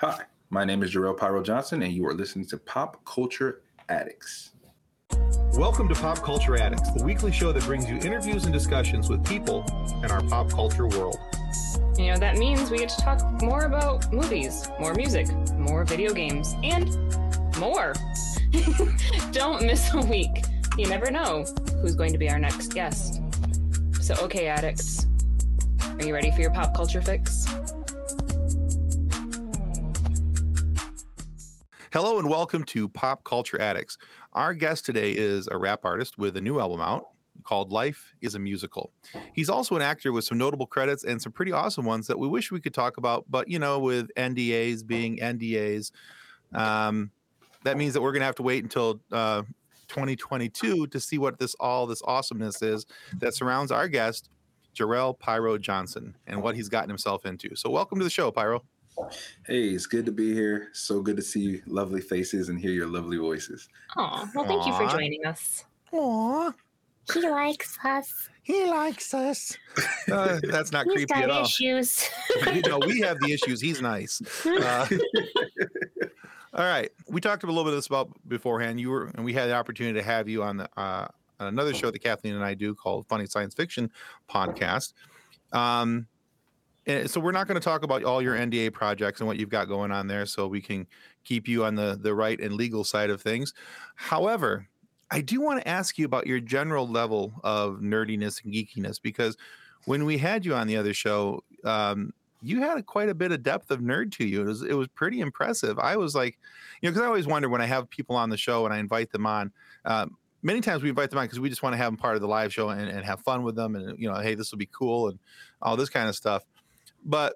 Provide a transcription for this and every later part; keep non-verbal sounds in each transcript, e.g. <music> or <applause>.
Hi, my name is Jarrell Pyro Johnson, and you are listening to Pop Culture Addicts. Welcome to Pop Culture Addicts, the weekly show that brings you interviews and discussions with people in our pop culture world. You know, that means we get to talk more about movies, more music, more video games, and more. <laughs> Don't miss a week. You never know who's going to be our next guest. So, okay, addicts, are you ready for your pop culture fix? Hello and welcome to Pop Culture Addicts. Our guest today is a rap artist with a new album out called Life is a Musical. He's also an actor with some notable credits and some pretty awesome ones that we wish we could talk about, but you know, with NDAs being NDAs, um, that means that we're going to have to wait until uh, 2022 to see what this all this awesomeness is that surrounds our guest, Jarrell Pyro Johnson, and what he's gotten himself into. So, welcome to the show, Pyro. Hey, it's good to be here. So good to see lovely faces and hear your lovely voices. Oh, well, thank you for joining us. Aww, He likes us. he likes us. <laughs> Uh, that's not creepy got at all. issues. you know, we have the <laughs> issues. He's nice. <laughs> Uh, all right, we talked a little bit of this about beforehand. You were, and we had the opportunity to have you on the uh, on another show that Kathleen and I do called Funny Science Fiction Podcast. Um, and so we're not going to talk about all your NDA projects and what you've got going on there, so we can keep you on the the right and legal side of things. However, I do want to ask you about your general level of nerdiness and geekiness because when we had you on the other show, um, you had quite a bit of depth of nerd to you. It was it was pretty impressive. I was like, you know, because I always wonder when I have people on the show and I invite them on. Um, many times we invite them on because we just want to have them part of the live show and, and have fun with them, and you know, hey, this will be cool and all this kind of stuff. But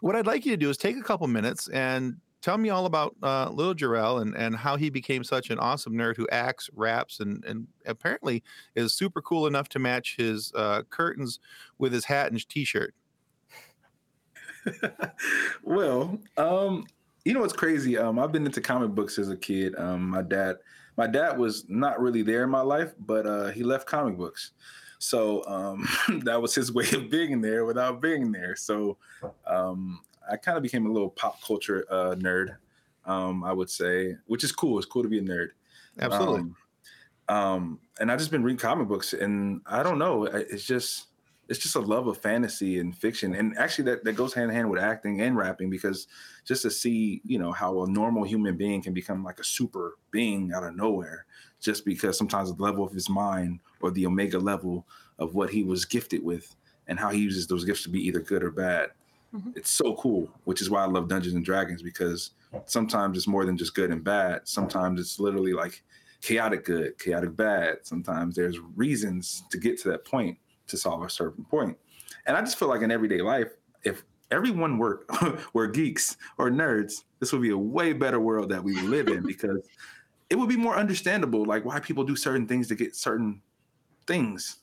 what I'd like you to do is take a couple minutes and tell me all about uh, Little Jarrell and, and how he became such an awesome nerd who acts, raps, and, and apparently is super cool enough to match his uh, curtains with his hat and t-shirt. <laughs> well, um, you know what's crazy? Um, I've been into comic books as a kid. Um, my dad, my dad was not really there in my life, but uh, he left comic books. So um, <laughs> that was his way of being there without being there. So um, I kind of became a little pop culture uh, nerd, um, I would say, which is cool. It's cool to be a nerd. Absolutely. Um, um, and I've just been reading comic books, and I don't know. It's just it's just a love of fantasy and fiction, and actually that that goes hand in hand with acting and rapping because just to see you know how a normal human being can become like a super being out of nowhere just because sometimes the level of his mind or the omega level of what he was gifted with and how he uses those gifts to be either good or bad. Mhm. It's so cool, which is why I love Dungeons and Dragons because sometimes it's more than just good and bad. Sometimes it's literally like chaotic good, chaotic bad. Sometimes there's reasons to get to that point to solve a certain point. And I just feel like in everyday life, if everyone were <laughs> were geeks or nerds, this would be a way better world that we would live in because it would be more understandable, like why people do certain things to get certain things.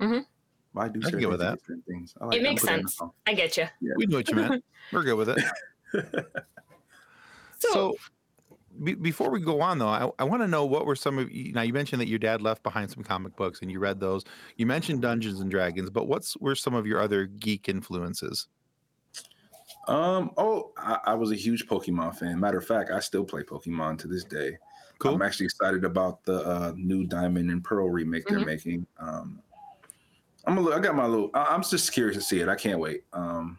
Mhm. Why do I can certain get things with that. certain things? I like It makes Put that in the sense. song. I get you. We know what you meant. <laughs> We're good with it. <laughs> So, So, be, before we go on, though, I, I want to know what were some of you. Now, you mentioned that your dad left behind some comic books and you read those. You mentioned Dungeons and Dragons, but what's were some of your other geek influences? Um. Oh, I, I was a huge Pokemon fan. Matter of fact, I still play Pokemon to this day. Cool. I'm actually excited about the uh, new Diamond and Pearl remake they're Mhm. making. Um, I'm a little. I got my little. I, I'm just curious to see it. I can't wait. Um,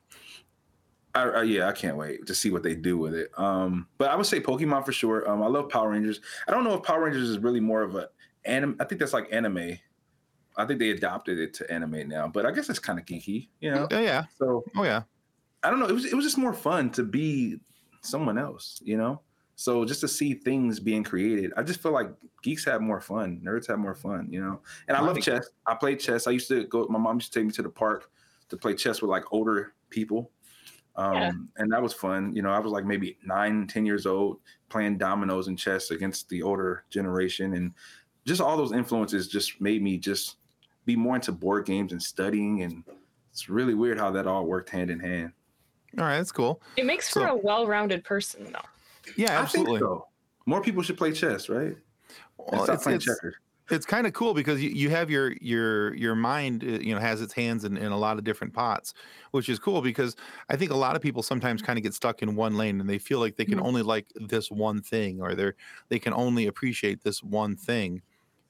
I, I yeah, I can't wait to see what they do with it. Um, but I would say Pokemon for sure. Um, I love Power Rangers. I don't know if Power Rangers is really more of a anime. I think that's like anime. I think they adopted it to anime now, but I guess it's kind of geeky, you know. Oh yeah. So Oh yeah. I don't know. It was it was just more fun to be someone else, you know. So just to see things being created, I just feel like geeks have more fun, nerds have more fun, you know. And I love chess. I played chess. I used to go. My mom used to take me to the park to play chess with like older people, um, Yeah. and that was fun. You know, I was like maybe nine, ten years old playing dominoes and chess against the older generation, and just all those influences just made me just be more into board games and studying. And it's really weird how that all worked hand in hand. All right, that's cool. it makes for So- a well-rounded person, though. Yeah, I think absolutely. so. More people should play chess, right? Well, stop it's, playing it's, checkers. it's kind of cool because you, you have your your your mind uh, you know has its hands in, in a lot of different pots which is cool because i think a lot of people sometimes kind of get stuck in one lane and they feel like they can Mhm. only like this one thing or they're they can only appreciate this one thing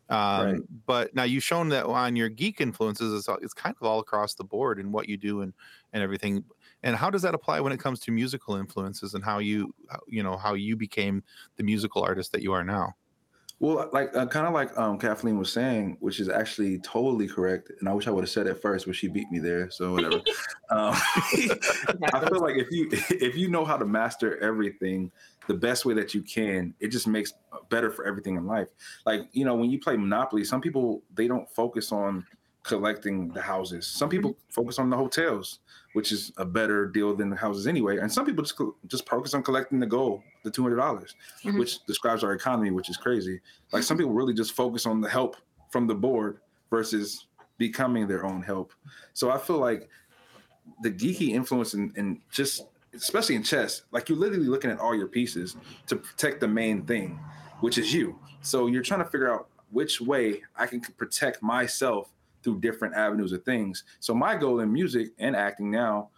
um, Right. but now you've shown that on your geek influences it's, it's kind of all across the board in what you do and and everything and how does that apply when it comes to musical influences and how you you know how you became the musical artist that you are now Well, like uh, kind of like um, Kathleen was saying, which is actually totally correct. And I wish I would have said it first, but she beat me there. So whatever. <laughs> um, <laughs> <laughs> I feel like if you if you know how to master everything the best way that you can, it just makes better for everything in life. Like you know, when you play Monopoly, some people they don't focus on collecting the houses. Some people focus on the hotels, which is a better deal than the houses anyway. And some people just just focus on collecting the gold, the two hundred dollars, Mhm. which describes our economy, which is crazy. Like some people really just focus on the help from the board versus becoming their own help. So I feel like the geeky influence and in, just especially in chess, like you're literally looking at all your pieces to protect the main thing, which is you. So you're trying to figure out which way I can protect myself through different avenues of things. So my goal in music and acting now,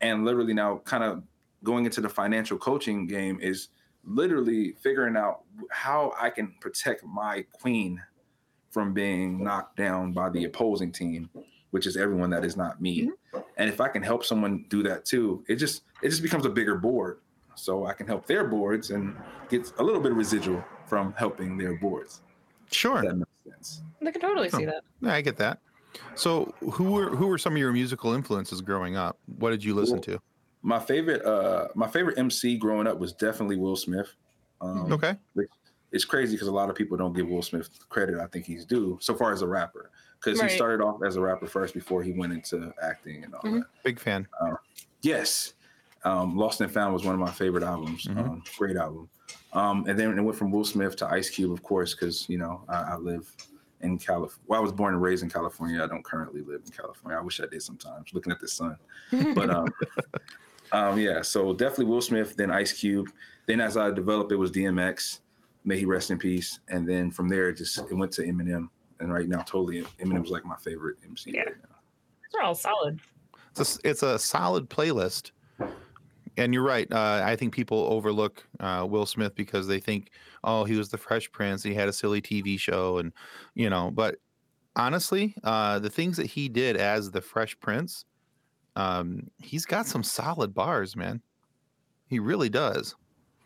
and literally now kind of going into the financial coaching game is literally figuring out how I can protect my queen from being knocked down by the opposing team, which is everyone that is not me. Mm-hmm. And if I can help someone do that too, it just it just becomes a bigger board. So I can help their boards and get a little bit of residual from helping their boards. sure that makes sense. I can totally see Oh. that. Yeah, I get that. So, who were who were some of your musical influences growing up? What did you listen Well, to? My favorite uh my favorite MC growing up was definitely Will Smith. Um, Okay, it's crazy because a lot of people don't give Will Smith the credit I think he's due so far as a rapper because Right. he started off as a rapper first before he went into acting and all Mhm. that. big fan. Yes, um, Lost and Found was one of my favorite albums. Mhm. Um, great album. Um, and then it went from Will Smith to Ice Cube, of course, because you know I, I live in California. Well, I was born and raised in California. I don't currently live in California. I wish I did sometimes. Looking at the sun, <laughs> but um, um, yeah. So definitely Will Smith, then Ice Cube. Then as I developed, it was DMX. May he rest in peace. And then from there, it just it went to Eminem. And right now, totally Eminem's like my favorite MC. Yeah. Right now. They're all solid. It's a, s- it's a solid playlist, and you're right. Uh, I think people overlook uh, Will Smith because they think, oh, he was the Fresh Prince. He had a silly TV show, and you know. But honestly, uh, the things that he did as the Fresh Prince, um, he's got some solid bars, man. He really does.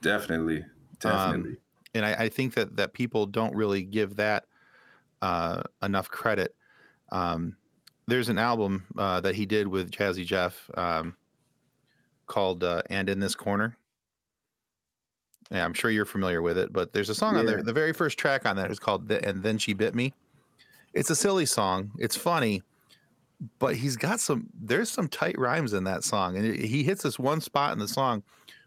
Definitely, definitely. and I, I think that that people don't really give that uh, enough credit. Um, there's an album uh, that he did with Jazzy Jeff um, called uh, "And in This Corner." Yeah, I'm sure you're familiar with it, but there's a song on there. The very first track on that is called "The- "And Then She Bit Me." It's a silly song. It's funny, but he's got some. There's some tight rhymes in that song, and he hits this one spot in the song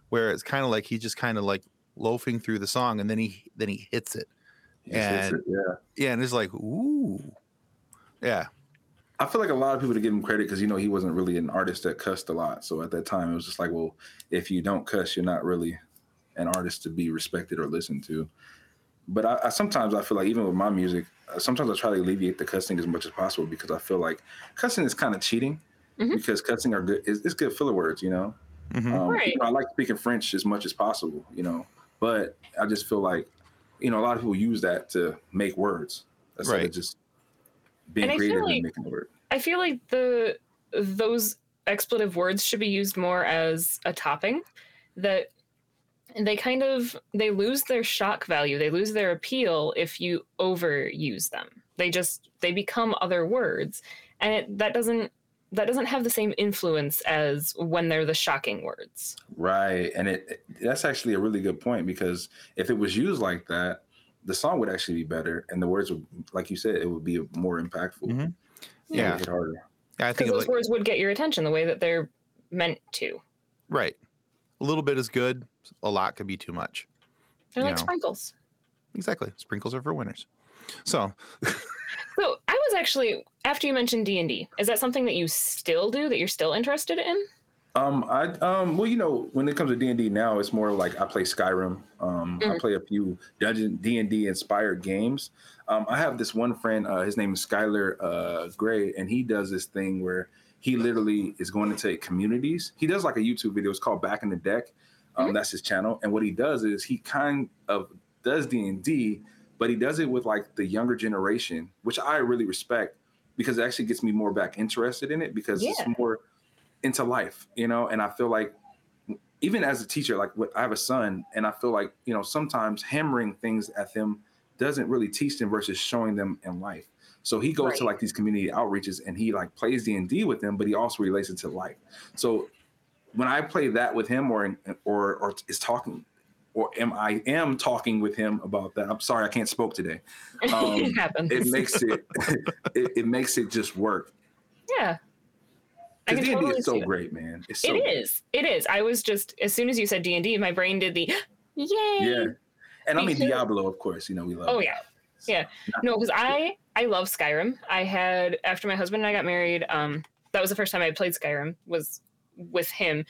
where it's kind of like he just kind of like loafing through the song, and then he then he hits it. It's- and- yeah. Yeah, and it's like, ooh, yeah, I feel like a lot of people to give him credit because you know he wasn't really an artist that cussed a lot. So at that time, it was just like, well, if you don't cuss, you're not really an artist to be respected or listened to. But I, I sometimes I feel like even with my music, uh, sometimes I try to alleviate the cussing as much as possible because I feel like cussing is kind of cheating Mhm. because cussing are good. It's, it's good filler words, you know. Mhm. Um, Right. you know, I like speaking French as much as possible, you know, but I just feel like, you know, a lot of people use that to make words instead Right. of just being And I feel creative like- and making. I feel like the those expletive words should be used more as a topping that they kind of they lose their shock value. They lose their appeal if you overuse them. They just they become other words. And it, that doesn't that doesn't have the same influence as when they're the shocking words. Right, and it- that's actually a really good point because if it was used like that, the song would actually be better, and the words would, like you said, it would be more impactful. Mhm. It would Yeah. hit harder. I think those like, words would get your attention the way that they're meant to right. A little bit is good. A lot could be too much. they're You like know. sprinkles Exactly. Sprinkles are for winners. So <laughs> So I was actually after you mentioned D and D, is that something that you still do that you're still interested in? Um, I um, well, you know, when it comes to D and D now, it's more like I play Skyrim. Um, I Mhm. play a few Dungeon D and D inspired games. Um, I have this one friend. Uh, his name is Skylar uh, Gray, and he does this thing where he literally is going into communities. He does like a YouTube video. It's called Back in the Deck. Um, That's his channel, and what he does is he kind of does D and D, but he does it with like the younger generation, which I really respect because it actually gets me more back interested in it because Yeah. it's more into life, you know. And I feel like even as a teacher, like what- I have a son, and I feel like you know sometimes hammering things at them doesn't really teach them versus showing them in life. So he goes to like these community outreaches and he like plays D and D with them, but he also relates it to life. So when I play that with him, or or or is talking, or am I am talking with him about that? I'm sorry, I can't spoke today. <laughs> Um, it. It makes it, <laughs> it it makes it just work. Because can D and D totally is so great, man. It's so It great. is. It is. I was just as soon as you said D and D, my brain did the <gasps> yay. Yeah. And I mean Because- Diablo, of course. You know we love. Oh yeah, yeah. No, because I I love Skyrim. I had after my husband and I got married. Um, that was the first time I played Skyrim was with him,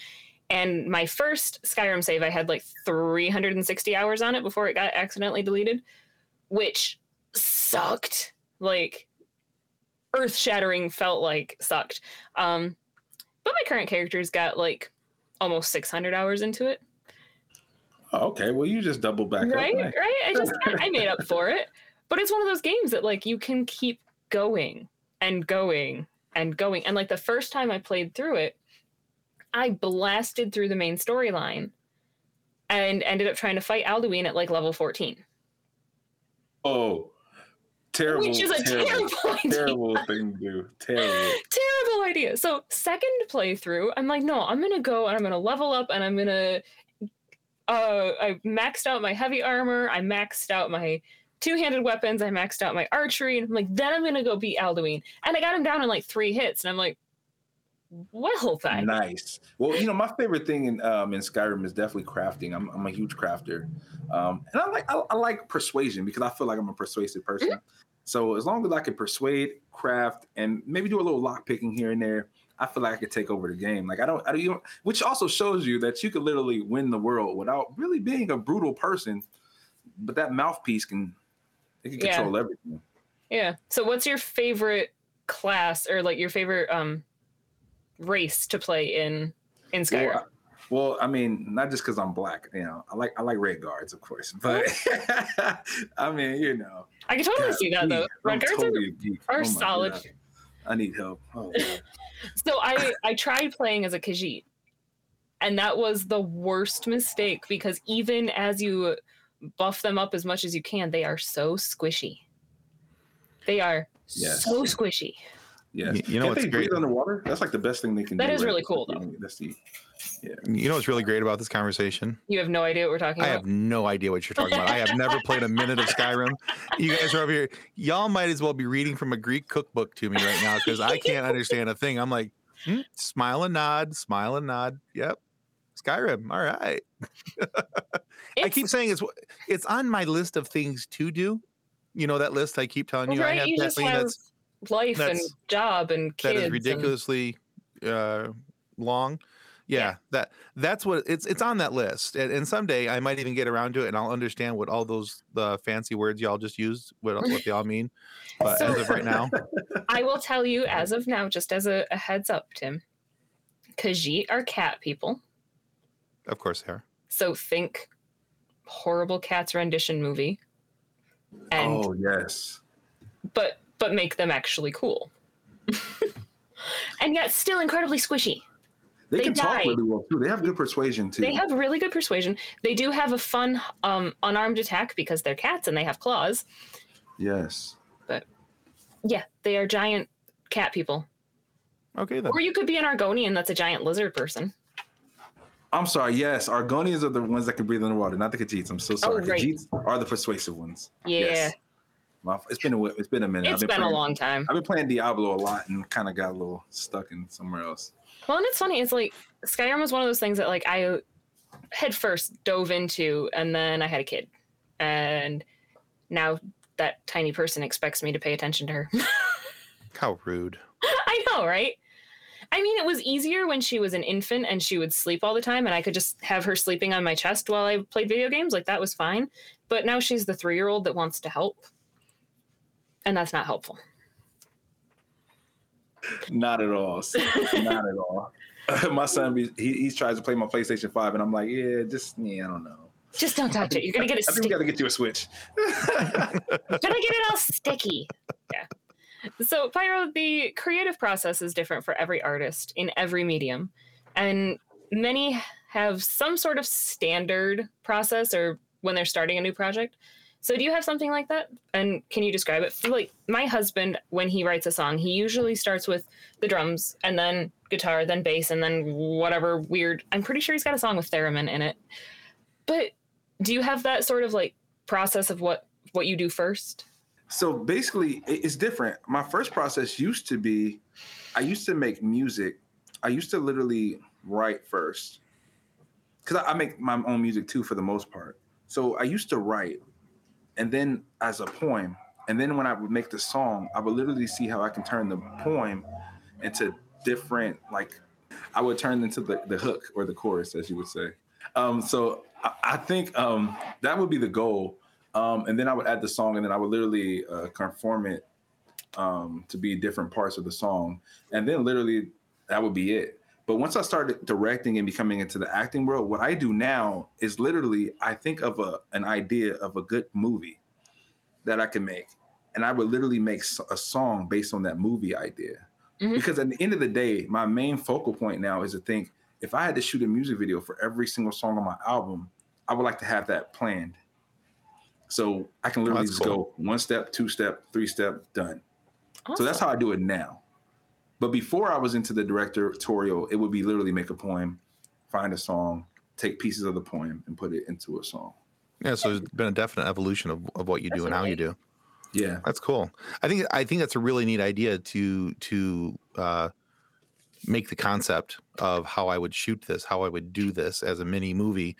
and my first Skyrim save I had like 360 hours on it before it got accidentally deleted, which sucked. Like earth shattering felt like sucked. Um, but my current character's got like almost 600 hours into it. Oh, okay. Well, you just double back right up. right i just i made up for it but it's one of those games that like you can keep going and going and going and like the first time i played through it i blasted through the main storyline and ended up trying to fight alduin at like level 14 Oh, terrible. which is a terrible, terrible <laughs> terrible thing to do. Terrible. Terrible idea so second playthrough i'm like no i'm gonna go and i'm gonna level up and i'm gonna uh i maxed out my heavy armor i maxed out my two-handed weapons i maxed out my archery and i'm like then i'm gonna go beat alduin and i got him down in like three hits and i'm like well then Nice. Well, you know, my favorite thing in um in Skyrim is definitely crafting. I'm I'm a huge crafter, um, and I like I, I like persuasion because I feel like I'm a persuasive person. Mm-hmm. So as long as I can persuade, craft, and maybe do a little lock picking here and there, I feel like I could take over the game. Like I don't, I don't, you know, which also shows you that you could literally win the world without really being a brutal person. But that mouthpiece can, it can Yeah. control everything. yeah so what's your favorite class or like your favorite um race to play in in skyrim Well, well, I mean, not just because I'm black, you know. I like I like red guards, of course, <laughs> but <laughs> I mean, you know, i can totally God, see that though red guards are totally a geek. are Oh solid. God. I need help. Oh, So I I tried playing as a Khajiit, and that was the worst mistake because even as you buff them up as much as you can, they are so squishy. They are Yes. so squishy. Yes. You- you know Can't what's they breathe great? underwater? That's like the best thing they can That do. is right? really cool, though. That's the You know what's really great about this conversation? You have no idea what we're talking I about. I have no idea what you're talking about. I have never played a minute of Skyrim. You guys are over here. Y'all might as well be reading from a Greek cookbook to me right now because I can't understand a thing. I'm like, hmm, smile and nod, smile and nod. Yep. Skyrim. All right. <laughs> I keep saying it's it's on my list of things to do. You know that list I keep telling you. I have you just Kathleen have that's life and job and kids. that is and- ridiculously uh, long. Yeah, Yeah. that that's what it's it's on that list, and, and someday I might even get around to it, and I'll understand what all those the fancy words y'all just used, what what they all <laughs> mean. But So- as of right now, <laughs> I will tell you as of now, just as a, a heads up, Tim. Khajiit are cat people. of course they are. So think horrible cats rendition movie. And oh yes. but but make them actually cool. <laughs> and yet still incredibly squishy. They, They can talk really well too. They have good persuasion too. They have really good persuasion. They do have a fun um, unarmed attack because they're cats and they have claws. yes. But yeah, they are giant cat people. Okay then. Or you could be an Argonian that's a giant lizard person. I'm sorry. Yes, Argonians are the ones that can breathe underwater, not the Khajiits. I'm so sorry. Oh, right. Khajiits are the persuasive ones. Yeah, Yes. My- It's been a it's been a minute. it's been, a playing, long time. I've been playing Diablo a lot and kind of got a little stuck in somewhere else. Well, and it's funny. It's like Skyrim was one of those things that like I head first dove into, and then I had a kid, and now that tiny person expects me to pay attention to her. <laughs> How rude. <laughs> I know, right? I mean, it was easier when she was an infant and she would sleep all the time, and I could just have her sleeping on my chest while I played video games. Like that was fine. But now she's the three year old that wants to help, and that's not helpful. Not at all. Not at all. <laughs> my son, he, he tries to play my PlayStation Five, and I'm like, yeah, just yeah, I don't know. Just don't touch it. You're gonna get it. I think we got to get you a Switch. <laughs> gonna get it all <laughs> sticky. Yeah. So, Pyro, the creative process is different for every artist in every medium. And many have some sort of standard process or when they're starting a new project. So, do you have something like that? And can you describe it? Like, my husband, when he writes a song, he usually starts with the drums and then guitar, then bass, and then whatever weird. I'm pretty sure he's got a song with theremin in it. But do you have that sort of like process of what what you do first? So basically, it's different. My first process used to be, I used to make music. I used to literally write first, because I make my own music too for the most part. So I used to write, and then as a poem, and then when I would make the song, I would literally see how I can turn the poem into different, like I would turn into the, the hook or the chorus, as you would say. Um, so I, I think um, that would be the goal um, and then I would add the song, and then I would literally uh, conform it um, to be different parts of the song, and then literally that would be it. But once I started directing and becoming into the acting world, what I do now is literally I think of a an idea of a good movie that I can make, and I would literally make a song based on that movie idea. Mm-hmm. Because at the end of the day, my main focal point now is to think if I had to shoot a music video for every single song on my album, I would like to have that planned so I can literally oh, just cool. go one step, two step, three step, done. Awesome. So that's how I do it now. But before I was into the directorial, it would be literally make a poem, find a song, take pieces of the poem, and put it into a song. Yeah, so it's been a definite evolution of, of what you do and how you do. Yeah, that's cool. I think I think that's a really neat idea to to uh, make the concept of how I would shoot this, how I would do this as a mini movie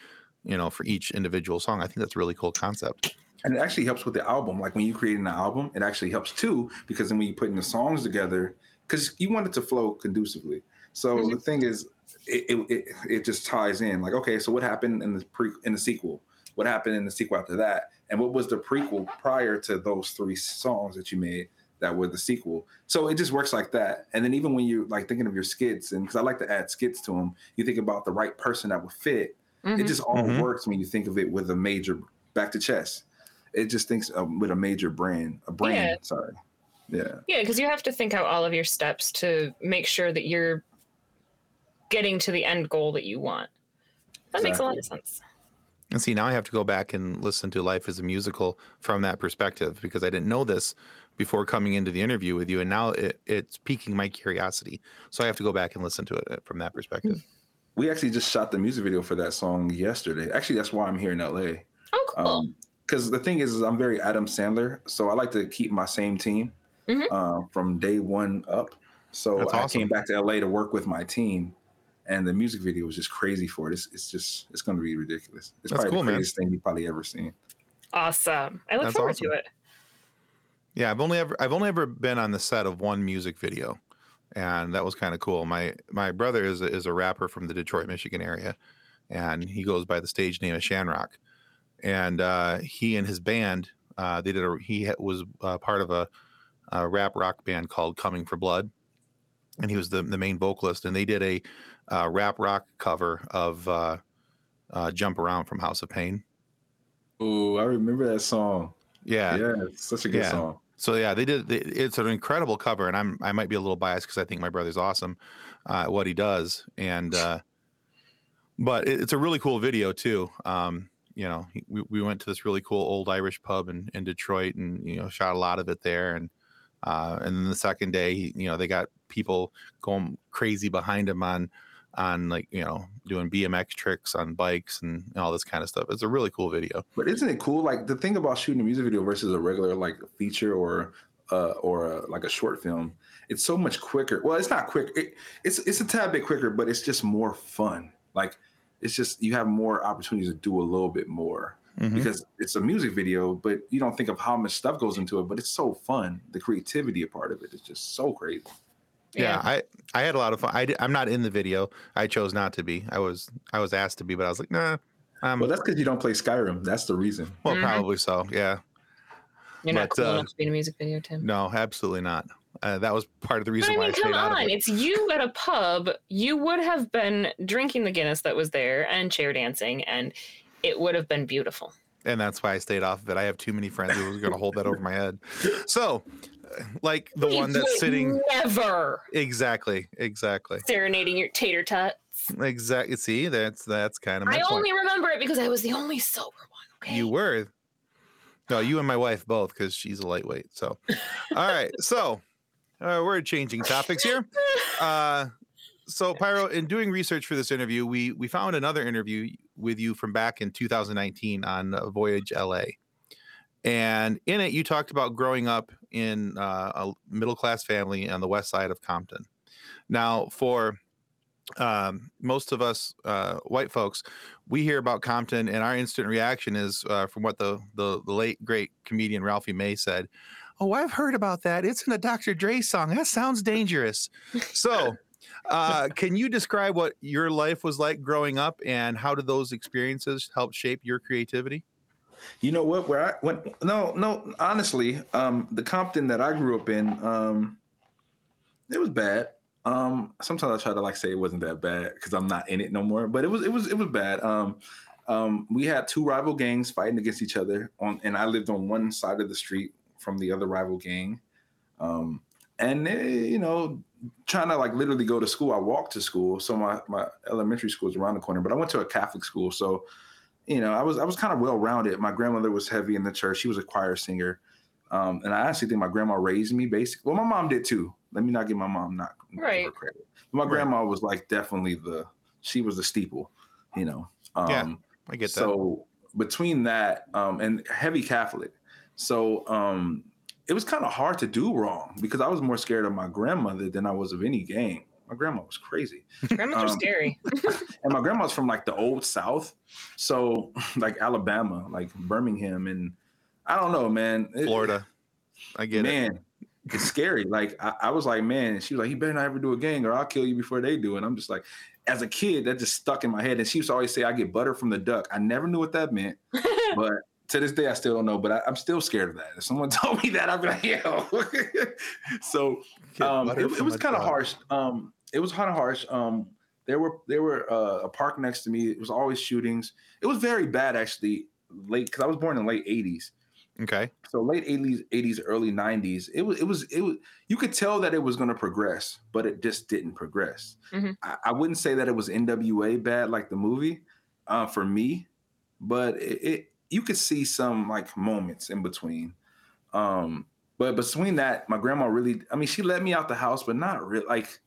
you know, for each individual song. I think that's a really cool concept. And it actually helps with the album. Like when you create an album, it actually helps too, because then when you putting the songs together, because you want it to flow conducively. So mm-hmm. the thing is, it, it it just ties in. Like, okay, so what happened in the pre in the sequel? What happened in the sequel after that? And what was the prequel prior to those three songs that you made that were the sequel? So it just works like that. And then even when you're like thinking of your skits, and because I like to add skits to them, you think about the right person that would fit Mm-hmm. It just all mm-hmm. works when you think of it with a major back to chess. It just thinks um, with a major brand, a brand. Yeah. Sorry. Yeah. Yeah, because you have to think out all of your steps to make sure that you're getting to the end goal that you want. That exactly. makes a lot of sense. And see, now I have to go back and listen to Life is a Musical from that perspective because I didn't know this before coming into the interview with you. And now it, it's piquing my curiosity. So I have to go back and listen to it uh, from that perspective. We actually just shot the music video for that song yesterday. Actually, that's why I'm here in LA. Oh, cool. Because um, the thing is, is, I'm very Adam Sandler, so I like to keep my same team mm-hmm. uh, from day one up. So awesome. I came back to LA to work with my team, and the music video was just crazy for it. It's, it's just it's going to be ridiculous. It's that's probably cool, the craziest man. thing you've probably ever seen. Awesome! I look that's forward awesome. to it. Yeah, I've only ever I've only ever been on the set of one music video and that was kind of cool. My my brother is a, is a rapper from the Detroit, Michigan area, and he goes by the stage name of Shanrock. And uh, he and his band, uh, they did a he was uh, part of a, a, rap rock band called Coming for Blood, and he was the the main vocalist. And they did a uh, rap rock cover of uh, uh, "Jump Around" from House of Pain. Oh, I remember that song. Yeah, yeah, such a good yeah. song. So yeah, they did. It's an incredible cover, and I'm I might be a little biased because I think my brother's awesome uh, at what he does, and uh, but it, it's a really cool video too. Um, you know, we, we went to this really cool old Irish pub in, in Detroit, and you know, shot a lot of it there, and uh, and then the second day, you know, they got people going crazy behind him on on like you know doing BMX tricks on bikes and all this kind of stuff. It's a really cool video. But isn't it cool? Like the thing about shooting a music video versus a regular like feature or uh, or a, like a short film, it's so much quicker. Well, it's not quick. It, it's it's a tad bit quicker, but it's just more fun. Like it's just you have more opportunities to do a little bit more. Mm-hmm. Because it's a music video, but you don't think of how much stuff goes into it. But it's so fun. The creativity a part of it is just so crazy. yeah, I I had a lot of fun. I I'm not in the video. I chose not to be. I was I was asked to be, but I was like, nah. Um, Well, that's because you don't play Skyrim. That's the reason. well, Mhm. probably so. Yeah. You're not But, cool uh, enough to be in a music video, Tim. No, absolutely not. Uh, that was part of the But reason I why mean, I come out on. it. It's you at a pub. You would have been drinking the Guinness that was there and chair dancing, and it would have been beautiful. and that's why I stayed off of it. I have too many friends who was going to hold that over my head. <laughs> So, like the You one that's sitting Never exactly, exactly, serenading your tater tots. exactly. See, that's that's kind of my I point. only remember it because I was the only sober one. Okay. You were. No, you and my wife both, because she's a lightweight. So, all right. <laughs> So, uh, we're changing topics here. <laughs> Uh, so, Pyro, in doing research for this interview, we we found another interview with you from back in 2019 on uh, Voyage LA, and in it, you talked about growing up in uh, a middle class family on the west side of Compton. Now, for um, most of us uh, white folks, we hear about Compton, and our instant reaction is uh, from what the, the the late great comedian Ralphie May said. Oh, I've heard about that. It's in a Dr. Dre song. That sounds dangerous. So, uh, can you describe what your life was like growing up, and how did those experiences help shape your creativity? You know what? Where I went? No, no. Honestly, um, the Compton that I grew up in, um, it was bad. Um, sometimes I try to like say it wasn't that bad because I'm not in it no more. But it was, it was, it was bad. Um, um, we had two rival gangs fighting against each other on, and I lived on one side of the street from the other rival gang. Um, and eh, you know, trying to like literally go to school. I walked to school, so my my elementary school is around the corner. But I went to a Catholic school, so you know, I was I was kind of well rounded. My grandmother was heavy in the church. She was a choir singer, um, and I actually think my grandma raised me. Basically, well, my mom did too. Let me not give my mom not Right. credit. But my Right. grandma was like definitely the she was the steeple, you know. Um, Yeah, I get that. so between that um, and heavy Catholic, so um, it was kind of hard to do wrong because I was more scared of my grandmother than I was of any gang. My grandma was crazy Grandmas are Um, scary. <laughs> and my grandma's from like the old South, so <laughs> like Alabama, like Birmingham, and I don't know, man. It- Florida, I get it. man, it's scary. Like I, I was like, man. She was like, you better not ever do a gang, or I'll kill you before they do. And I'm just like, as a kid, that just stuck in my head. And she used to always say, I get butter from the duck. I never knew what that meant, <laughs> but to this day, I still don't know. But I, I'm still scared of that. If someone <laughs> told me that, I'd be like, yo. <laughs> so um, it, it was kind of harsh. Um, it was kind of harsh. Um, there were there were uh, a park next to me. It was always shootings. It was very bad actually. Late because I was born in the late '80s, Okay. so late '80s, '80s, early '90s. It was it was it was. You could tell that it was going to progress, but it just didn't progress. Mhm. I, I wouldn't say that it was NWA bad like the movie, uh, for me, but it, it you could see some like moments in between. Um, but between that, my grandma really, I mean, she let me out the house, but not really, like,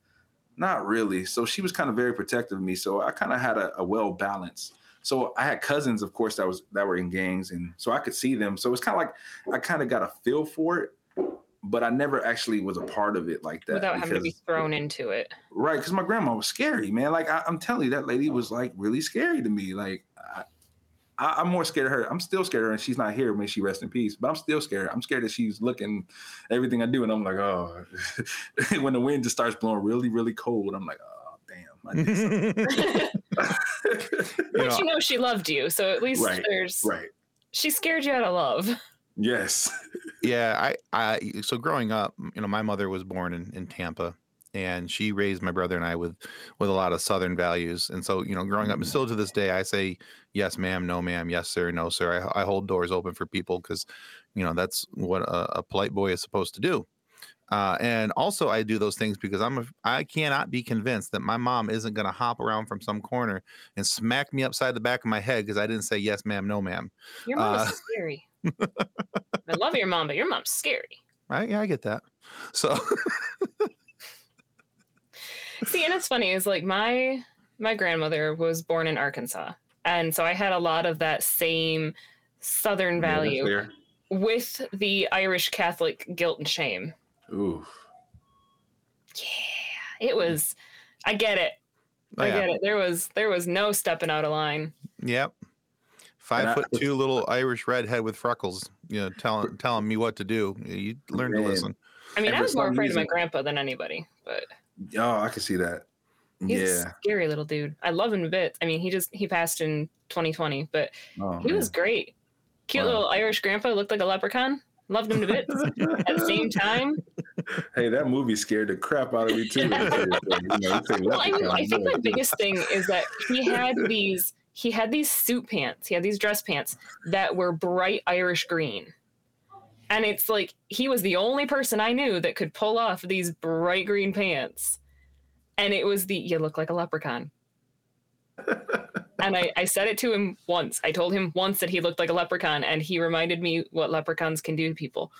not really. So she was kind of very protective of me. So I kind of had a, a well balance. So I had cousins, of course, that was that were in gangs, and so I could see them. So it's kind of like I kind of got a feel for it, but I never actually was a part of it like that. Without having to be thrown into it. Right, because my grandma was scary, man. Like I, I'm telling you, that lady was like really scary to me. Like I, I, I'm more scared of her. I'm still scared of her, and she's not here. May she rest in peace. But I'm still scared. I'm scared that she's looking everything I do, and I'm like, oh. <laughs> when the wind just starts blowing really, really cold, I'm like, oh damn. I did. But <laughs> <laughs> you know she loved you, so at least Right, there's right. she scared you out of love. Yes. yeah i i so growing up you know my mother was born in, in tampa and she raised my brother and i with with a lot of southern values and so you know growing up and still to this day i say yes ma'am no ma'am yes sir no sir. I, I hold doors open for people because you know that's what a, a polite boy is supposed to do. Uh, and also i do those things because i'm a, i cannot be convinced that my mom isn't going to hop around from some corner and smack me upside the back of my head because i didn't say yes ma'am no ma'am. Your mom Uh, is scary. <laughs> I love your mom, but your mom's scary. right yeah i get that. So <laughs> See, and it's funny is like my my grandmother was born in Arkansas, and so I had a lot of that same Southern value Fair. with the Irish Catholic guilt and shame. Ooh. Yeah, it was. I get it. Oh, I yeah. get it. There was there was no stepping out of line. Yep. Five And I- foot two little Irish redhead with freckles, you know, telling telling me what to do. You learn to listen. I mean, I was more some afraid of my grandpa than anybody, but Oh, I can see that. He's yeah. a scary little dude. I love him a bit. I mean, he just he passed in 2020, but Oh, he was great. Cute Wow. little Irish grandpa looked like a leprechaun. Loved him to bits. At the same time, <laughs> hey, that movie scared the crap out of me too. <laughs> You know, well, I mean, I think my biggest thing is that he had these he had these suit pants. He had these dress pants that were bright Irish green. And it's like he was the only person I knew that could pull off these bright green pants. And it was the you look like a leprechaun. and I, I said it to him once. I told him once that he looked like a leprechaun, and he reminded me what leprechauns can do to people.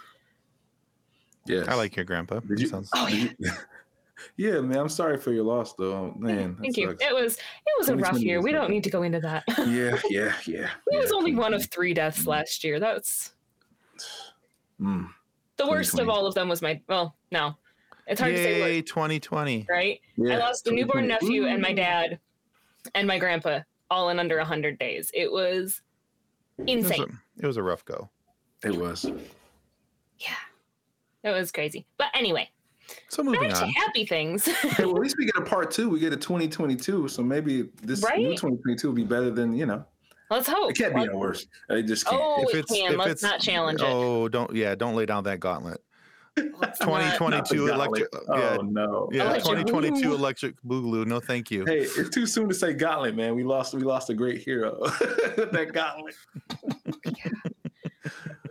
Yeah, I like your grandpa. Did you? sounds- Oh, did you- <laughs> yeah, man. I'm sorry for your loss, though. Oh, man, that Thank you. sucks. It was it was a rough year. We don't need to go into that. Yeah, <laughs> yeah, yeah. He was only one of three deaths last year. That's Mm. the worst of all of them. Was my well, no, it's hard to say Yay, 2020. right? Yeah. I lost a newborn 2020. nephew and my dad and my grandpa all in under hundred days. It was It was, a, insane. it was a rough go. It was. Yeah, it was crazy. But anyway, So moving back to on. happy things. <laughs> Hey, well, at least we get a part two. We get a <laughs> 2022. So maybe this Right? new 2022 will be better than you know. Let's hope. It can't be Let's- no worse. It just can't. Oh, If it it's- can. if Let's it's- not challenge it. Oh, don't yeah, don't lay down that gauntlet. 2022 electric. gauntlet. Uh, yeah, Oh no. yeah, Electric 2022 Boogaloo. electric boogaloo. No, thank you. Hey, it's too soon to say gauntlet, man. We lost. We lost a great hero. <laughs> that gauntlet.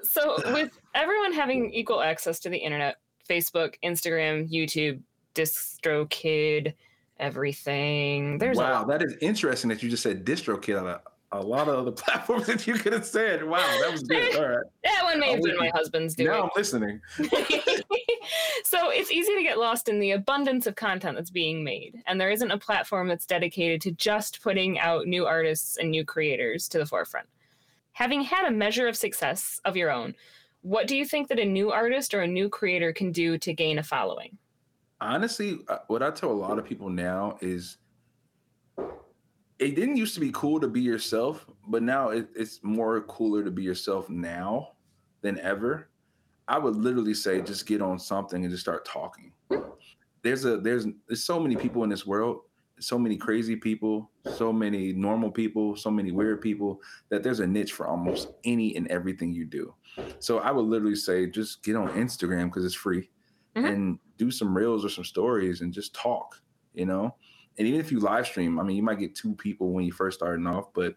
so with everyone having equal access to the internet facebook instagram youtube distrokid everything there's wow, lot that is interesting that you just said DistroKid on a, a lot of other <laughs> platforms that you could have said. Wow, that was good. All right, <laughs> that one may have been my husband's doing now I'm listening. <laughs> so it's easy to get lost in the abundance of content that's being made and there isn't a platform that's dedicated to just putting out new artists and new creators to the forefront having had a measure of success of your own what do you think that a new artist or a new creator can do to gain a following honestly, uh, what I tell a lot of people now is it didn't used to be cool to be yourself, but now it, it's more cooler to be yourself now than ever. I would literally say just get on something and just start talking. There's a there's there's so many people in this world, so many crazy people, so many normal people, so many weird people that there's a niche for almost any and everything you do. So I would literally say just get on Instagram because it's free Mhm. and do some reels or some stories and just talk, you know? And even if you live stream, I mean, you might get two people when you first starting off, but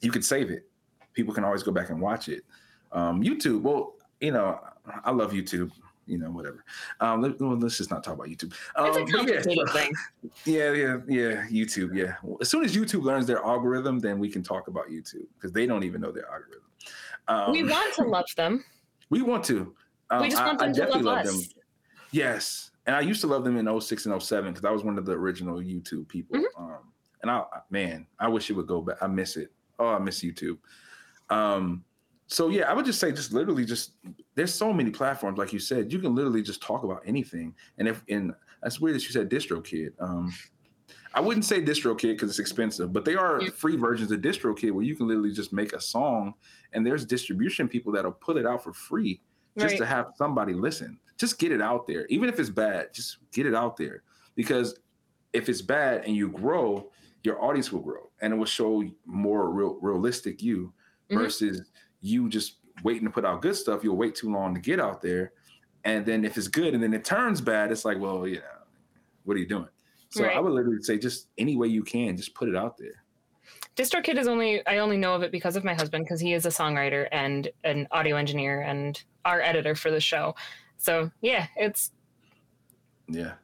you could save it. People can always go back and watch it. Um, YouTube, well, you know, I love YouTube, you know, whatever. Um, let, well, let's just not talk about YouTube. it's a Um, yeah, complicated thing <laughs> yeah, yeah, yeah. YouTube, yeah. Well, as soon as YouTube learns their algorithm, then we can talk about YouTube because they don't even know their algorithm. Um, we want to love them <laughs> we want to. Um, we just I- want I them to love love us them. Yes. And I used to love them in 06 and 07 because I was one of the original YouTube people. Mm-hmm. Um, and I, man, I wish it would go back. I miss it. Oh, I miss YouTube. Um, so yeah, I would just say, just literally, just there's so many platforms, like you said, you can literally just talk about anything. And if and that's weird that you said DistroKid. Um, I wouldn't say DistroKid because it's expensive, but they are free versions of DistroKid where you can literally just make a song, and there's distribution people that'll put it out for free just right to have somebody listen. Just get it out there. Even if it's bad, just get it out there. Because if it's bad and you grow, your audience will grow and it will show more real realistic you Mhm. versus you just waiting to put out good stuff. You'll wait too long to get out there. And then if it's good and then it turns bad, it's like, well, you know, what are you doing? So I would literally say just any way you can, just put it out there. DistroKid is only I only know of it because of my husband because he is a songwriter and an audio engineer and our editor for the show. So yeah, it's Yeah.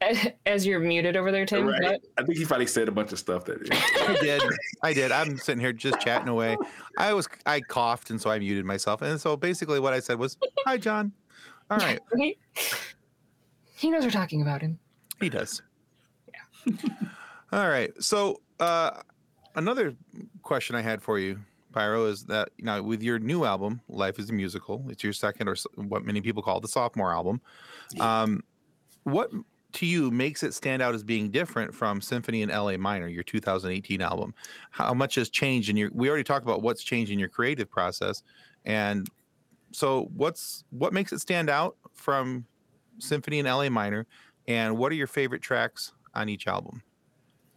<laughs> as you're muted over there, Tim. Right. what? I think he probably said a bunch of stuff that <laughs> I did. I did. I'm sitting here just chatting away. I was I coughed and so I muted myself. And so basically what I said was, "Hi, John." All right, <laughs> He, he knows we're talking about him. he does. Yeah. All right. So uh, another question I had for you, Pyro, is that you know with your new album, Life is a Musical, it's your second or what many people call the sophomore album. Um, what to you makes it stand out as being different from Symphony in LA Minor, your 2018 album? How much has changed in your? We already talked about what's changed in your creative process, and so what's what makes it stand out from Symphony in LA Minor, and what are your favorite tracks on each album?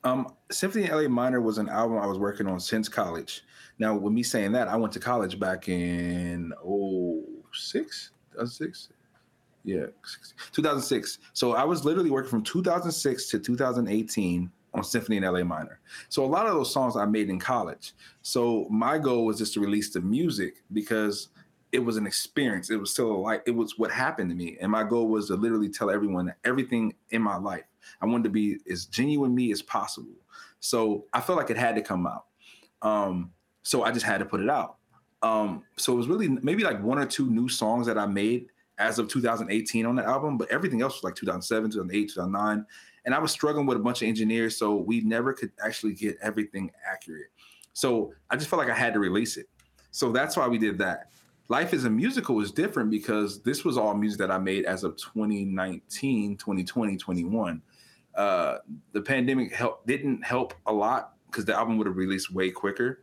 Um, Symphony in LA Minor was an album I was working on since college. Now, with me saying that, I went to college back in oh six, six, yeah, 2006. So I was literally working from 2006 to 2018 on Symphony in LA Minor. So a lot of those songs I made in college. So my goal was just to release the music because it was an experience. It was still a life. It was what happened to me. And my goal was to literally tell everyone everything in my life. I wanted to be as genuine me as possible. So I felt like it had to come out. Um, so I just had to put it out. Um, so it was really maybe like one or two new songs that I made as of 2018 on the album, but everything else was like 2007, 2008, 2009. And I was struggling with a bunch of engineers, so we never could actually get everything accurate. So I just felt like I had to release it. So that's why we did that. Life is a musical is different because this was all music that I made as of 2019, 2020, 21. Uh, the pandemic help didn't help a lot because the album would have released way quicker.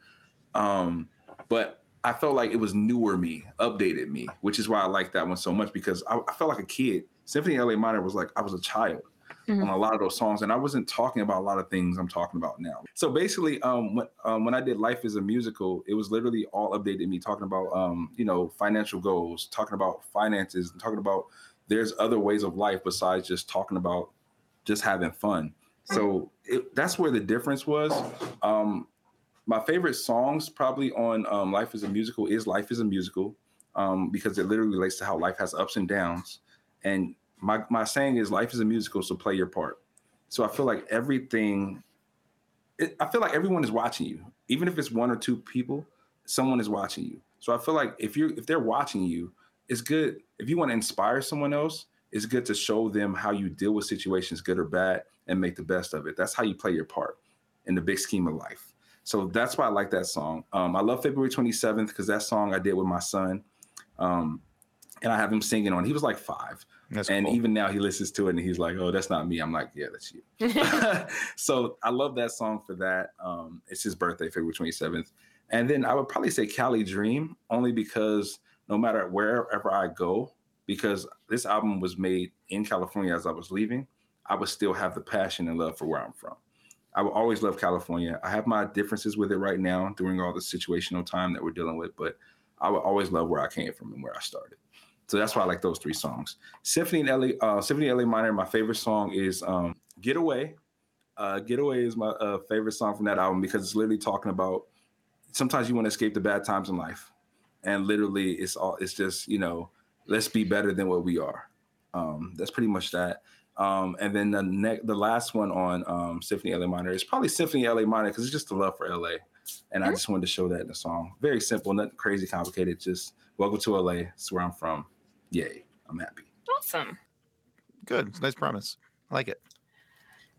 Um, but I felt like it was newer me, updated me, which is why I like that one so much because I, I felt like a kid. Symphony LA Minor was like I was a child mm-hmm. on a lot of those songs, and I wasn't talking about a lot of things I'm talking about now. So basically, um, when um, when I did Life is a Musical, it was literally all updated me talking about um, you know financial goals, talking about finances, talking about there's other ways of life besides just talking about just having fun. So it, that's where the difference was. Um, my favorite songs probably on um, Life is a Musical is Life is a Musical um, because it literally relates to how life has ups and downs. And my, my saying is life is a musical, so play your part. So I feel like everything, it, I feel like everyone is watching you. Even if it's one or two people, someone is watching you. So I feel like if you're if they're watching you, it's good. If you want to inspire someone else, it's good to show them how you deal with situations, good or bad, and make the best of it. That's how you play your part in the big scheme of life. So that's why I like that song. Um, I love February 27th because that song I did with my son. Um, and I have him singing on. He was like five. That's and cool. even now he listens to it and he's like, "Oh, that's not me." I'm like, "Yeah, that's you." <laughs> <laughs> so I love that song for that. Um, it's his birthday, February 27th, and then I would probably say Cali Dream, only because no matter wherever I go, because this album was made in California as I was leaving, I would still have the passion and love for where I'm from. I will always love California. I have my differences with it right now during all the situational time that we're dealing with, but I will always love where I came from and where I started. So that's why I like those three songs. Symphony in LA, uh, Symphony in LA Minor. My favorite song is um, "Getaway." Uh, "Getaway" is my uh, favorite song from that album because it's literally talking about sometimes you want to escape the bad times in life, and literally it's all it's just you know let's be better than what we are. Um, that's pretty much that. Um, and then the next, the last one on um, Symphony LA Minor is probably Symphony LA Minor because it's just the love for LA, and mm-hmm. I just wanted to show that in the song. Very simple, nothing crazy complicated. Just welcome to LA. It's where I'm from. Yay, I'm happy. Awesome. Good, nice promise. I like it.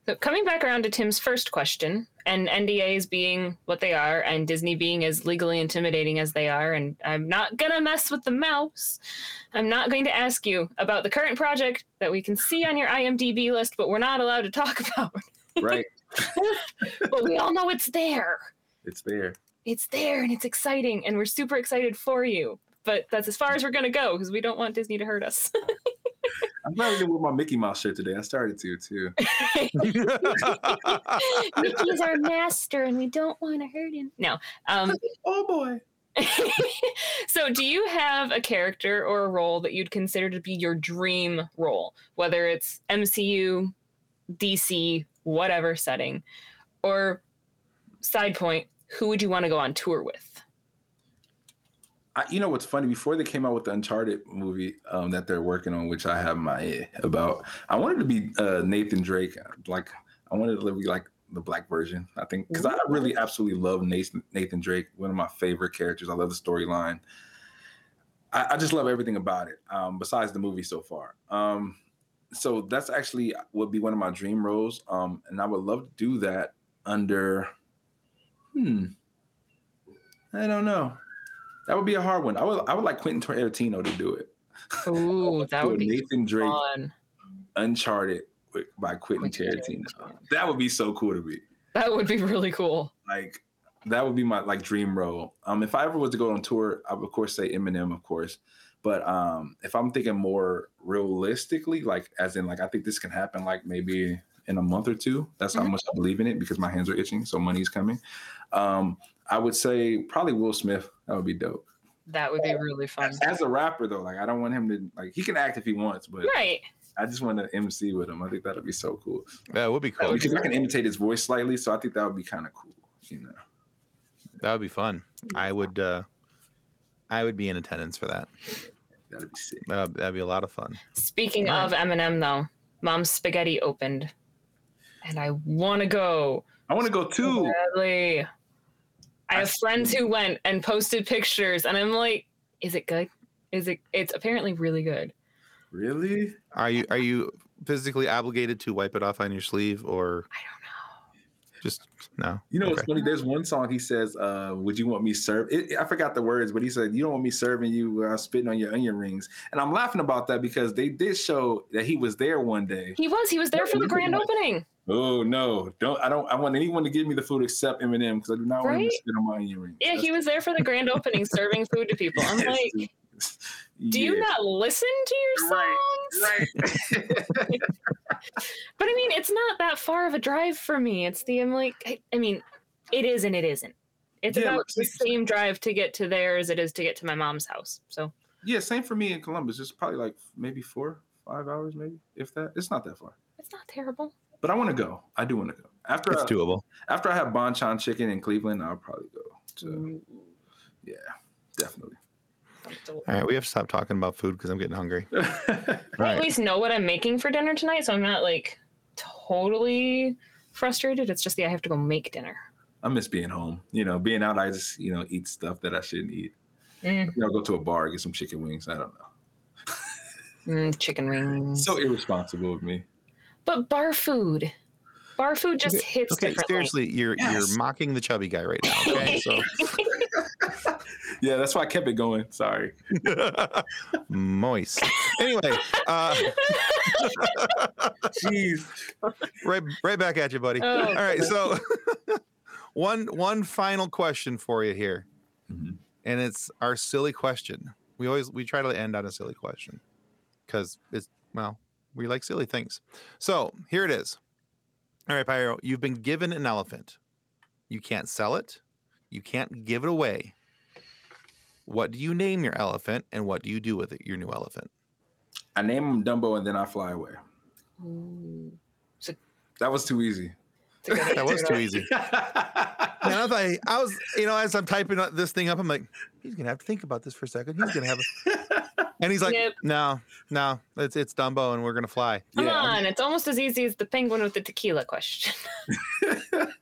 So coming back around to Tim's first question, and NDAs being what they are, and Disney being as legally intimidating as they are, and I'm not gonna mess with the mouse. I'm not going to ask you about the current project that we can see on your IMDb list, but we're not allowed to talk <laughs> about. Right. but we all know it's there. It's there. It's there, and it's exciting, and we're super excited for you. But that's as far as we're gonna go because we don't want Disney to hurt us. <laughs> <laughs> I'm not even with my Mickey Mouse shirt today. I started to too. <laughs> Mickey's our master, and we don't want to hurt him. No. Um, oh boy. <laughs> so, do you have a character or a role that you'd consider to be your dream role, whether it's MCU, DC, whatever setting, or side point, who would you want to go on tour with? I, you know what's funny? Before they came out with the Uncharted movie um, that they're working on, which I have my about, I wanted to be uh, Nathan Drake. Like I wanted to be like the black version. I think because I really absolutely love Nathan Nathan Drake. One of my favorite characters. I love the storyline. I, I, just love everything about it. Um, besides the movie so far. Um, so that's actually would be one of my dream roles. Um, and I would love to do that under. Hmm. I don't know. That would be a hard one. I would I would like Quentin Tarantino to do it. Ooh, <laughs> that would be Nathan Drake fun. Uncharted by Quentin, Quentin Tarantino. That would be so cool to be. That would be really cool. Like that would be my like dream role. Um, if I ever was to go on tour, I would of course say Eminem, of course, But um, if I'm thinking more realistically, like as in like I think this can happen like maybe in a month or two. That's how Mhm. much I believe in it because my hands are itching, so money's coming. Um, I would say probably Will Smith. That would be dope. That would be really fun. As a rapper though, like I don't want him to like he can act if he wants, but Right. I just want to MC with him. I think that'd be so cool That would be cool. because I can imitate his voice slightly, so I think that would be kind of cool. You know. That would be fun. I would. uh I would be in attendance for that. That'd be sick. That'd, that'd be a lot of fun. Speaking Right. of Eminem, though, Mom's Spaghetti opened, and I want to go I want to go too. badly. I I have friends who went and posted pictures, and I'm like, "Is it good? Is it? It's apparently really good." Really? Are you are you physically obligated to wipe it off on your sleeve or I don't know. Just no? You know what's Okay. funny? There's one song he says, uh, "Would you want me serve?" It, I forgot the words, but he said, "You don't want me serving you uh, spitting on your onion rings." And I'm laughing about that because they did show that he was there one day. He was. He was there for the grand opening. Oh no! Don't I don't I want anyone to give me the food except Eminem because I do not want him to spit on my onion rings. Yeah, he was there for the grand opening, <laughs> serving food to people. I'm like, do you not listen to your songs? Right. <laughs> <laughs> But I mean, it's not that far of a drive for me. It's the I'm like, I, I mean, it is and it isn't. It's Yeah, about the same drive to get to there as it is to get to my mom's house. So yeah, same for me in Columbus. It's probably like maybe four, five hours, maybe if that. It's not that far. it's not terrible. But I want to go. I do want to go. After It's I, doable. after I have Bonchon chicken in Cleveland, I'll probably go. To, Mm, yeah, definitely. All right, we have to stop talking about food because I'm getting hungry. <laughs> I at least know what I'm making for dinner tonight, so I'm not like totally frustrated. It's just that I have to go make dinner. I miss being home. You know, being out, I just you know eat stuff that I shouldn't eat. Mm, You know, go to a bar, get some chicken wings. I don't know. mm, chicken wings. So irresponsible of me. but bar food, bar food just Okay, hits Okay, differently. seriously, you're Yes. you're mocking the chubby guy right now. Okay, <laughs> so <laughs> <laughs> Yeah, that's why I kept it going. Sorry. <laughs> moist. Anyway, uh, <laughs> Jeez. right right back at you, buddy. Oh, All right, so one one final question for you here, Mhm. and it's our silly question. We always we try to end on a silly question because it's well we like silly things. So here it is. All right, Pyro, you've been given an elephant. You can't sell it. You can't give it away. What do you name your elephant, and what do you do with it, your new elephant? I name him Dumbo and then I fly away. Ooh, That was too easy. it's a good That was too easy. <laughs> and I thought I was, you know, as I'm typing this thing up, I'm like, he's gonna have to think about this for a second. He's gonna have, a... <laughs> and he's like, Yep. no, no, it's it's Dumbo, and we're gonna fly. Come Yeah, I on, it's almost as easy as the penguin with the tequila question. <laughs>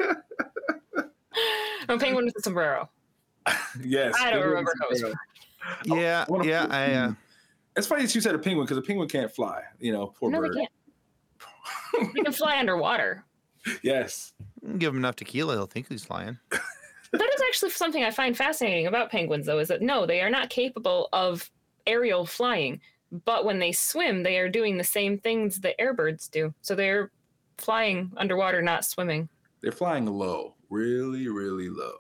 no, penguin with a sombrero. <laughs> yes. I don't it remember was- how it Yeah, I yeah, I, uh, It's funny that you said a penguin because a penguin can't fly. You know, poor No, bird. they can't. <laughs> They can fly underwater. Yes. give him enough tequila, he'll think he's flying. <laughs> That is actually something I find fascinating about penguins, though, is that no, they are not capable of aerial flying. But when they swim, they are doing the same things that airbirds do. So they're flying underwater, not swimming. They're flying low, really, really low.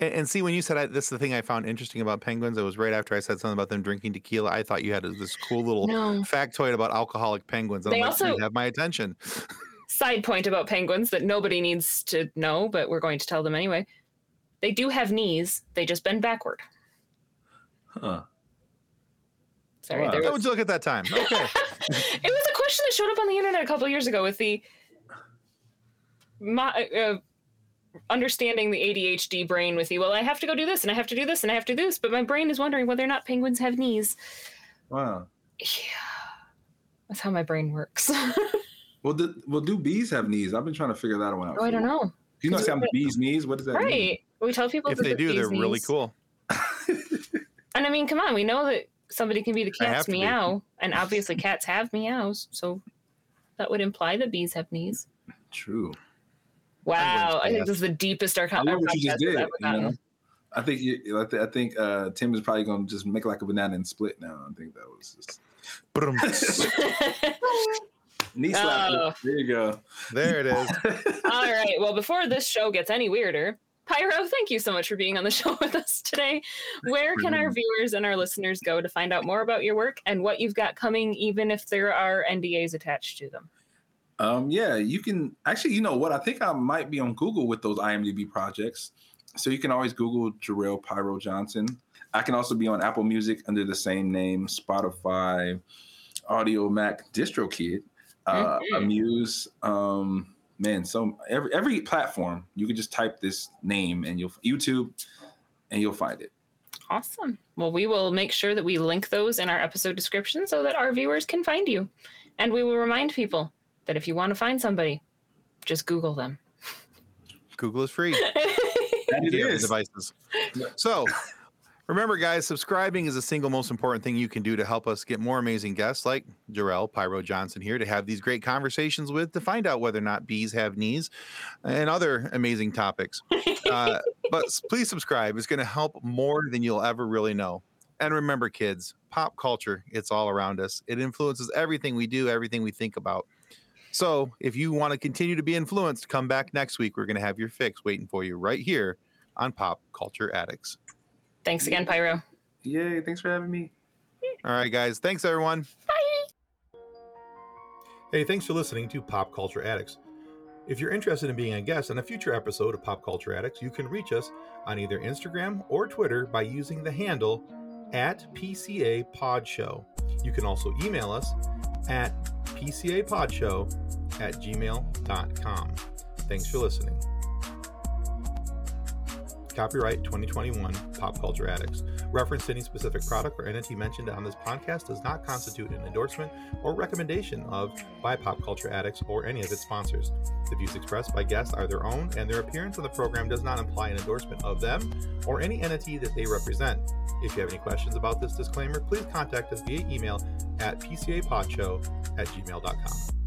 And, and see, when you said I, this is the thing I found interesting about penguins, it was right after I said something about them drinking tequila. I thought you had this cool little No. factoid about alcoholic penguins. And They I'm like, also- you have my attention. <laughs> Side point about penguins that nobody needs to know, but we're going to tell them anyway. They do have knees. They just bend backward. Huh. Sorry, Wow. there How would you look at that time? Okay. <laughs> it was a question that showed up on the internet a couple years ago with the my, uh, understanding the ADHD brain with you. well, I have to go do this and I have to do this and I have to do this, but my brain is wondering whether or not penguins have knees. Wow. Yeah, that's how my brain works. <laughs> Well, do, well, do bees have knees? I've been trying to figure that one out. oh, I don't know. You know, some bees' knees. What does that mean? Right? We tell people if they the do, they're bee's really cool. And I mean, come on, we know that somebody can be the cat's meow, <laughs> and obviously cats have meows, so that would imply that bees have knees. True. Wow, I think this is the deepest our, I our love what you podcast just did. ever You know? I think you, I, th- I think uh, Tim is probably going to just make like a banana and split now. I think that was just <laughs> knee slap. Oh. There you go. there it is. <laughs> All right. Well, before this show gets any weirder, Pyro, thank you so much for being on the <laughs> show with us today. Where can our viewers and our listeners go to find out more about your work and what you've got coming, even if there are NDAs attached to them? Um, yeah, you can actually, you know what? I think I might be on Google with those IMDb projects. So you can always Google Jarrell Pyro Johnson. I can also be on Apple Music under the same name, Spotify, Audiomack, DistroKid, uh, Mhm. Amuse. Um, man, so every every platform you can just type this name and you'll YouTube, and you'll find it. Awesome. Well, we will make sure that we link those in our episode description so that our viewers can find you. And we will remind people that if you want to find somebody, just Google them. Google is free. <laughs> It Yeah, devices. So remember, guys, subscribing is the single most important thing you can do to help us get more amazing guests like Jarrell Pyro Johnson here to have these great conversations with to find out whether or not bees have knees and other amazing topics. <laughs> Uh, but please subscribe. It's going to help more than you'll ever really know. And remember, kids, pop culture, it's all around us. It influences everything we do, everything we think about. So if you want to continue to be influenced, come back next week. We're going to have your fix waiting for you right here on Pop Culture Addicts. Thanks again, Pyro. Yay! Thanks for having me. All right, guys. Thanks, everyone. Bye. Hey, thanks for listening to Pop Culture Addicts. If you're interested in being a guest on a future episode of Pop Culture Addicts, you can reach us on either Instagram or Twitter by using the handle at PCA Pod Show. You can also email us at PCAPodshow at gmail.com. Thanks for listening. Copyright 2021 Pop Culture Addicts. Reference to any specific product or entity mentioned on this podcast does not constitute an endorsement or recommendation of by Pop Culture Addicts or any of its sponsors. The views expressed by guests are their own, and their appearance on the program does not imply an endorsement of them or any entity that they represent. If you have any questions about this disclaimer, please contact us via email at pcapodshow at gmail.com.